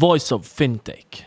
Voice of Fintech.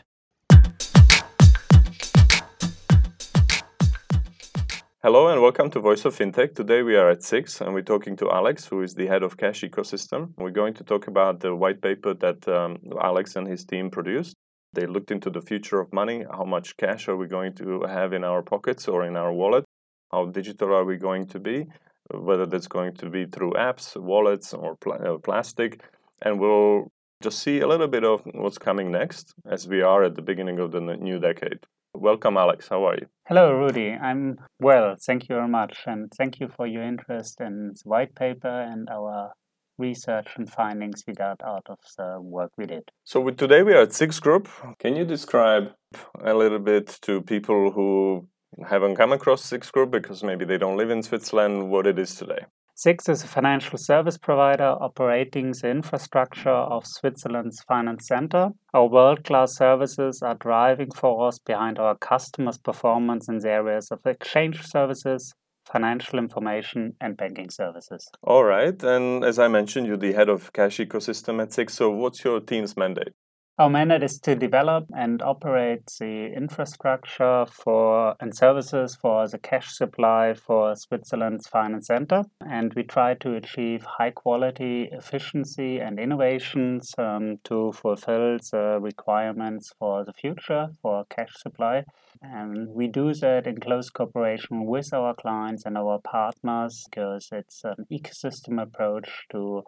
Hello and welcome to Voice of Fintech. Today we are at SIX and we're talking to Alex, who is the head of cash ecosystem. We're going to talk about the white paper that um, Alex and his team produced. They looked into the future of money. How much cash are we going to have in our pockets or in our wallet? How digital are we going to be? Whether that's going to be through apps, wallets, or pl- uh, plastic. And we'll just see a little bit of what's coming next as we are at the beginning of the new decade. Welcome, Alex. How are you? Hello, Rudy. I'm well. Thank you very much. And thank you for your interest in the white paper and our research and findings we got out of the work we did. So, today we are at SIX Group. Can you describe a little bit to people who haven't come across SIX Group because maybe they don't live in Switzerland what it is today? SIX is a financial service provider operating the infrastructure of Switzerland's finance center. Our world class services are driving force behind our customers' performance in the areas of exchange services, financial information, and banking services. All right. And as I mentioned, you're the head of cash ecosystem at SIX. So, what's your team's mandate? Our mandate is to develop and operate the infrastructure for and services for the cash supply for Switzerland's finance center. And we try to achieve high quality, efficiency, and innovations um, to fulfill the requirements for the future for cash supply. And we do that in close cooperation with our clients and our partners because it's an ecosystem approach to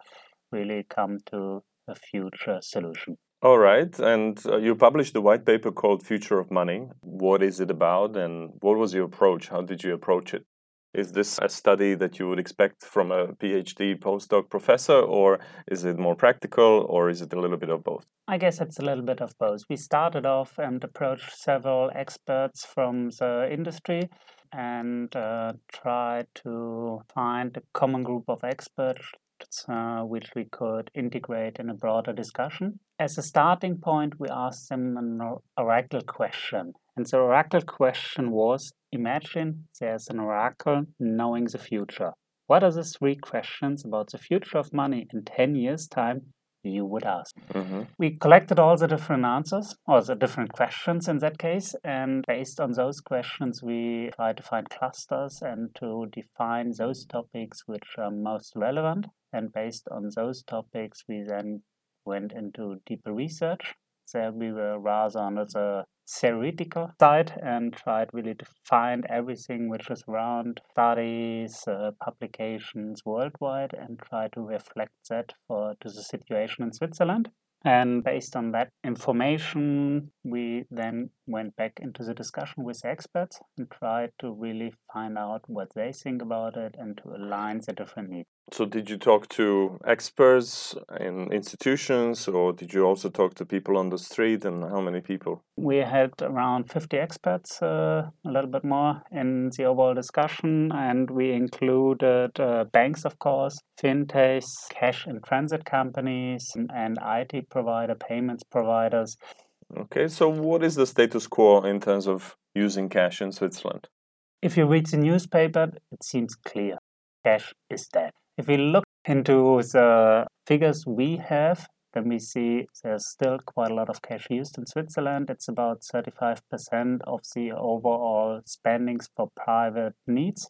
really come to a future solution. All right. And uh, you published a white paper called Future of Money. What is it about and what was your approach? How did you approach it? Is this a study that you would expect from a PhD postdoc professor, or is it more practical, or is it a little bit of both? I guess it's a little bit of both. We started off and approached several experts from the industry and uh, tried to find a common group of experts uh, which we could integrate in a broader discussion. As a starting point, we asked them an oracle question. And the oracle question was Imagine there's an oracle knowing the future. What are the three questions about the future of money in 10 years' time you would ask. Mm-hmm. We collected all the different answers, or the different questions in that case, and based on those questions, we tried to find clusters and to define those topics which are most relevant. And based on those topics, we then went into deeper research. There we were rather on the theoretical side and tried really to find everything which is around studies, uh, publications worldwide, and try to reflect that for to the situation in Switzerland. And based on that information, we then went back into the discussion with the experts and tried to really find out what they think about it and to align the different needs. So, did you talk to experts in institutions, or did you also talk to people on the street? And how many people? We had around 50 experts, uh, a little bit more, in the overall discussion, and we included uh, banks, of course, fintechs, cash and transit companies, and IT provider, payments providers. Okay, so what is the status quo in terms of using cash in Switzerland? If you read the newspaper, it seems clear cash is dead. If we look into the figures we have, then we see there's still quite a lot of cash used in Switzerland. It's about 35% of the overall spendings for private needs,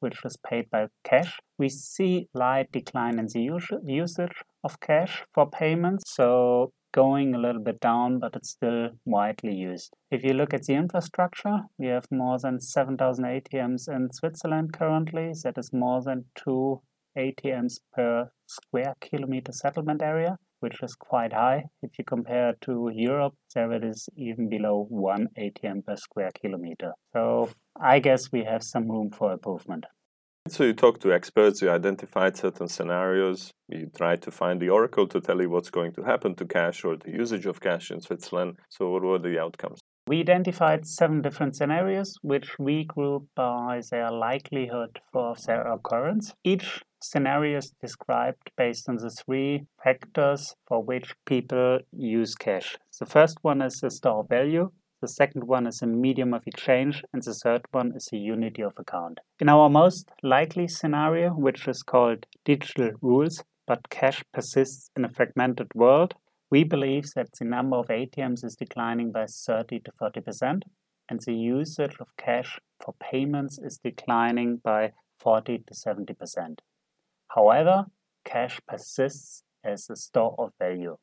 which is paid by cash. We see light decline in the usage of cash for payments, so going a little bit down, but it's still widely used. If you look at the infrastructure, we have more than 7,000 ATMs in Switzerland currently. That is more than two ATMs per square kilometer settlement area, which is quite high. If you compare to Europe, there it is even below one ATM per square kilometer. So I guess we have some room for improvement. So you talked to experts, you identified certain scenarios, you tried to find the oracle to tell you what's going to happen to cash or the usage of cash in Switzerland. So what were the outcomes? We identified seven different scenarios, which we grouped by their likelihood for their occurrence. Each scenario is described based on the three factors for which people use cash. The first one is the store value, the second one is a medium of exchange, and the third one is a unity of account. In our most likely scenario, which is called digital rules, but cash persists in a fragmented world, We believe that the number of ATMs is declining by 30 to 40%, and the usage of cash for payments is declining by 40 to 70%. However, cash persists as a store of value.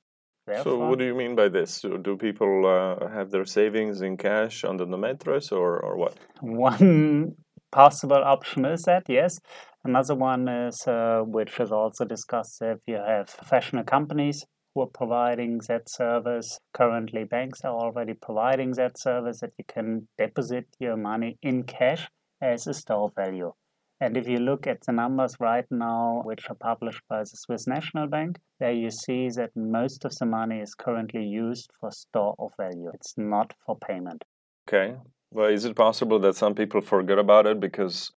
So, what do you mean by this? Do people uh, have their savings in cash under the mattress, or, or what? One possible option is that, yes. Another one is, uh, which is also discussed, if you have professional companies who are providing that service. Currently, banks are already providing that service that you can deposit your money in cash as a store value. And if you look at the numbers right now, which are published by the Swiss National Bank, there you see that most of the money is currently used for store of value. It's not for payment. Okay. Well, is it possible that some people forget about it because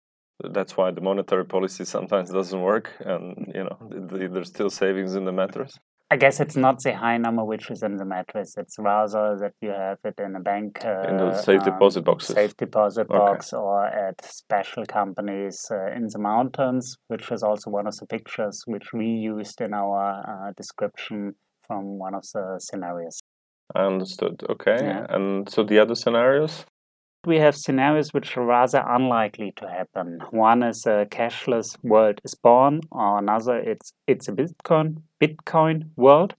that's why the monetary policy sometimes doesn't work and you know there's still savings in the mattress I guess it's not the high number which is in the mattress. It's rather that you have it in a bank, uh, in the safe um, deposit boxes, safe deposit okay. box, or at special companies uh, in the mountains, which is also one of the pictures which we used in our uh, description from one of the scenarios. I understood. Okay, yeah. and so the other scenarios we have scenarios which are rather unlikely to happen. One is a cashless world is born, or another it's it's a Bitcoin Bitcoin world.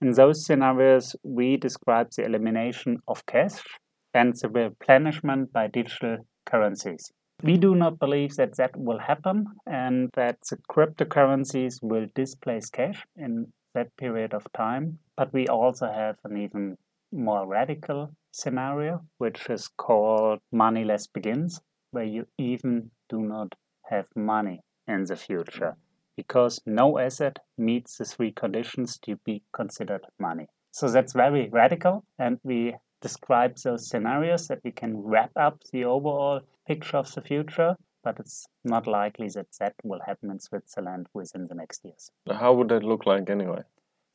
In those scenarios, we describe the elimination of cash and the replenishment by digital currencies. We do not believe that that will happen and that the cryptocurrencies will displace cash in that period of time. But we also have an even more radical scenario, which is called moneyless begins, where you even do not have money in the future because no asset meets the three conditions to be considered money. So that's very radical, and we describe those scenarios that we can wrap up the overall picture of the future, but it's not likely that that will happen in Switzerland within the next years. How would that look like anyway?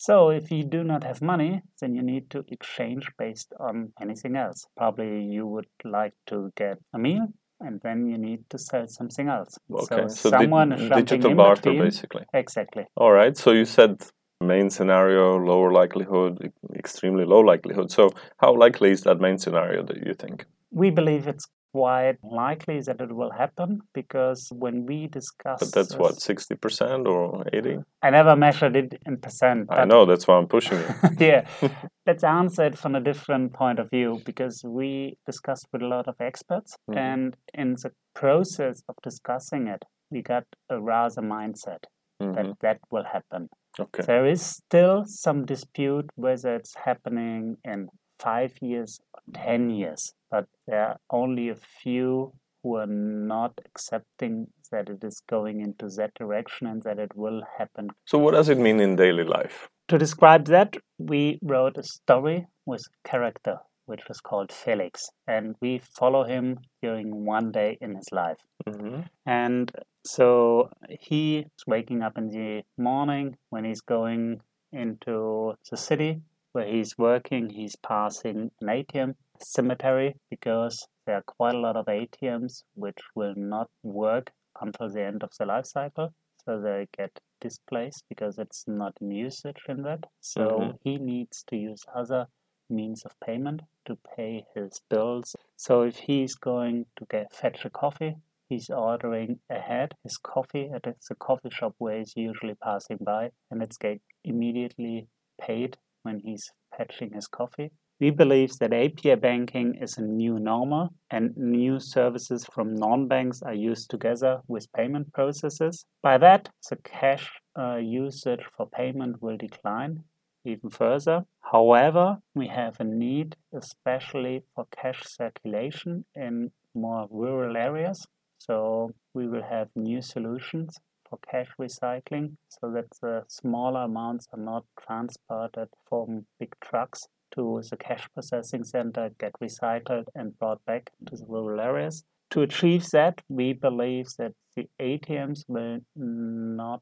So if you do not have money, then you need to exchange based on anything else. Probably you would like to get a meal, and then you need to sell something else. Okay, so, so someone di- is digital barter, between. basically. Exactly. All right. So you said main scenario, lower likelihood, extremely low likelihood. So how likely is that main scenario that you think? We believe it's quite likely that it will happen because when we discuss but that's what 60% or 80 i never measured it in percent i know that's why i'm pushing it yeah. Let's answer it from a different point of view because we discussed with a lot of experts mm-hmm. and in the process of discussing it we got a rather mindset mm-hmm. that that will happen. Okay. There is still some dispute whether it's happening in five years or ten years but there are only a few who are not accepting that it is going into that direction and that it will happen. So, what does it mean in daily life? To describe that, we wrote a story with character which was called Felix, and we follow him during one day in his life. Mm-hmm. And so he is waking up in the morning when he's going into the city where he's working, he's passing an ATM cemetery because there are quite a lot of ATMs which will not work until the end of the life cycle. So they get displaced because it's not in usage in that. So mm-hmm. he needs to use other means of payment to pay his bills. So if he's going to get fetch a coffee, he's ordering ahead his coffee at the coffee shop where he's usually passing by, and it's get immediately paid when he's fetching his coffee. We believe that API banking is a new normal and new services from non banks are used together with payment processes. By that, the cash uh, usage for payment will decline even further. However, we have a need, especially for cash circulation in more rural areas. So, we will have new solutions for cash recycling so that the smaller amounts are not transported from big trucks to the cash processing center, get recycled and brought back to the rural areas. To achieve that, we believe that the ATMs will not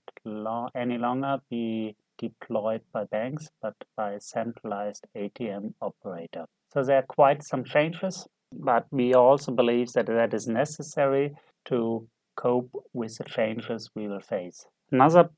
any longer be deployed by banks, but by a centralized ATM operator. So there are quite some changes, but we also believe that that is necessary to cope with the changes we will face. Another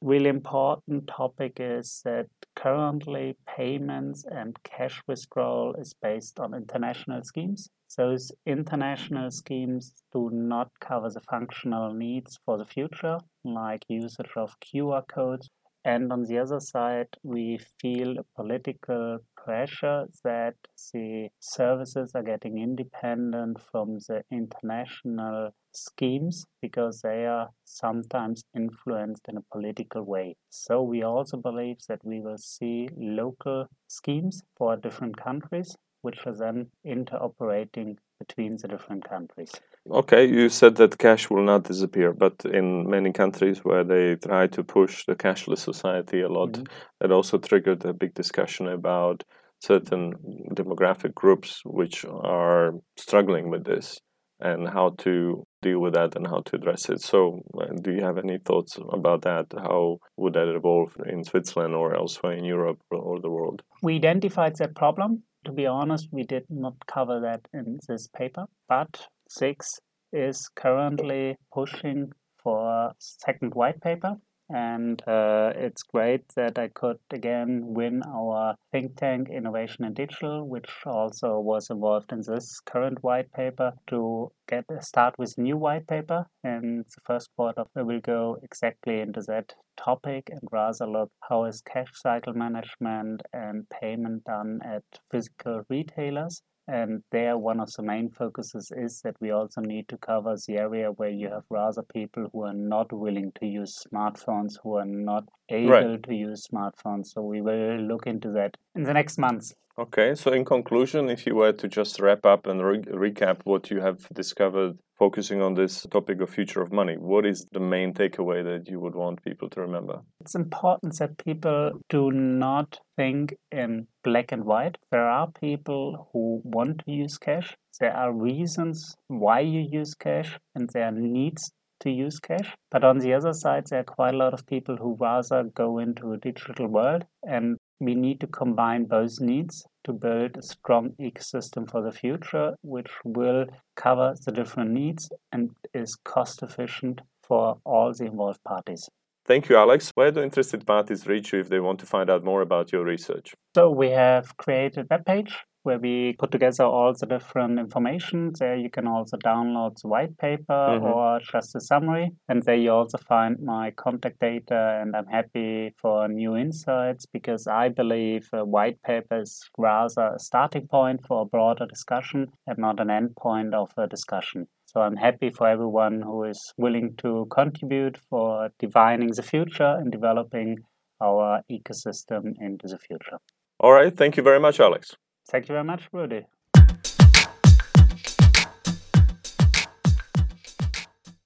really important topic is that currently payments and cash withdrawal is based on international schemes. Those international schemes do not cover the functional needs for the future, like usage of QR codes. And on the other side, we feel a political pressure that the services are getting independent from the international schemes because they are sometimes influenced in a political way. So we also believe that we will see local schemes for different countries which are then interoperating between the different countries. Okay, you said that cash will not disappear, but in many countries where they try to push the cashless society a lot, mm-hmm. it also triggered a big discussion about certain demographic groups which are struggling with this and how to deal with that and how to address it. So, uh, do you have any thoughts about that? How would that evolve in Switzerland or elsewhere in Europe or the world? We identified that problem to be honest, we did not cover that in this paper, but SIX is currently pushing for a second white paper and uh, it's great that I could again win our think tank Innovation in Digital, which also was involved in this current white paper to get a start with new white paper. And the first quarter we will go exactly into that topic and rather look how is cash cycle management and payment done at physical retailers and there, one of the main focuses is that we also need to cover the area where you have rather people who are not willing to use smartphones, who are not able right. to use smartphones. So we will look into that in the next months. Okay, so in conclusion, if you were to just wrap up and re- recap what you have discovered focusing on this topic of future of money, what is the main takeaway that you would want people to remember? It's important that people do not think in black and white. There are people who want to use cash. There are reasons why you use cash, and there are needs to use cash. But on the other side, there are quite a lot of people who rather go into a digital world and we need to combine both needs to build a strong ecosystem for the future, which will cover the different needs and is cost efficient for all the involved parties. Thank you, Alex. Where do interested parties reach you if they want to find out more about your research? So we have created a webpage where we put together all the different information. There you can also download the white paper mm-hmm. or just a summary. And there you also find my contact data. And I'm happy for new insights because I believe a white paper is rather a starting point for a broader discussion and not an end point of a discussion. So I'm happy for everyone who is willing to contribute for divining the future and developing our ecosystem into the future. All right. Thank you very much, Alex. Thank you very much, Rudy.